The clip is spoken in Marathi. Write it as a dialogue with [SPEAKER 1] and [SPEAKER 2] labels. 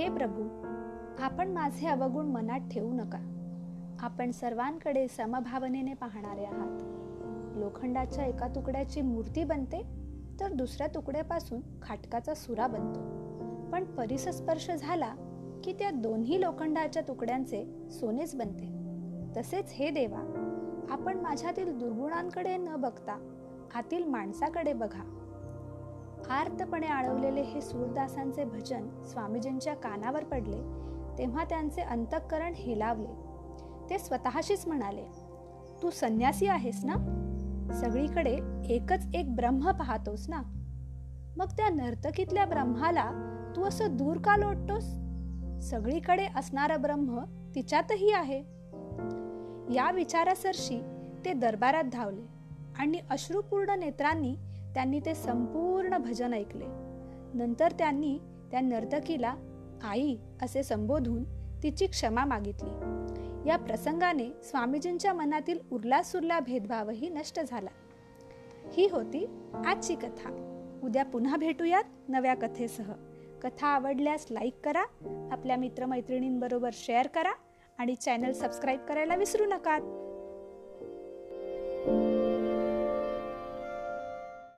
[SPEAKER 1] हे प्रभू आपण माझे अवगुण मनात ठेवू नका. आपण सर्वांकडे समभावनेने पाहणारे आहात. लोखंडाच्या एका तुकड्याची मूर्ती बनते तर दुसऱ्या तुकड्यापासून खाटकाचा सुरा बनतो. पण परिसस्पर्श झाला की त्या दोन्ही लोखंडाच्या तुकड्यांचे सोनेच बनते. तसेच हे देवा आपण माझ्यातील दुर्गुणांकडे न बघता आतील माणसाकडे बघा. आर्तपणे आळवलेले हे सूरदासांचे भजन स्वामीजींच्या कानावर पडले तेव्हा त्यांचे अंतःकरण हेलावले. ते स्वतःशीच म्हणाले तू संन्यासी आहेस ना? सगळीकडे एकच एक ब्रह्म पाहतोस ना? मग त्या नर्तकीतल्या ब्रह्माला तू असं दूर का लोटतोस? सगळीकडे असणारं ब्रह्म तिच्यातही आहे. या विचारासरशी ते दरबारात धावले आणि अश्रुपूर्ण नेत्रांनी त्यांनी ते संपूर्ण भजन ऐकले. नंतर त्यांनी त्या नर्तकीला आई असे संबोधून तिची क्षमा मागितली. या प्रसंगाने स्वामीजींच्या मनातील उरला सुरला भेदभावही नष्ट झाला. ही होती आजची कथा. उद्या पुन्हा भेटूयात नव्या कथेसह. कथा आवडल्यास लाईक करा आपल्या मित्रमैत्रिणींबरोबर शेअर करा आणि चॅनल सबस्क्राईब करायला विसरू नका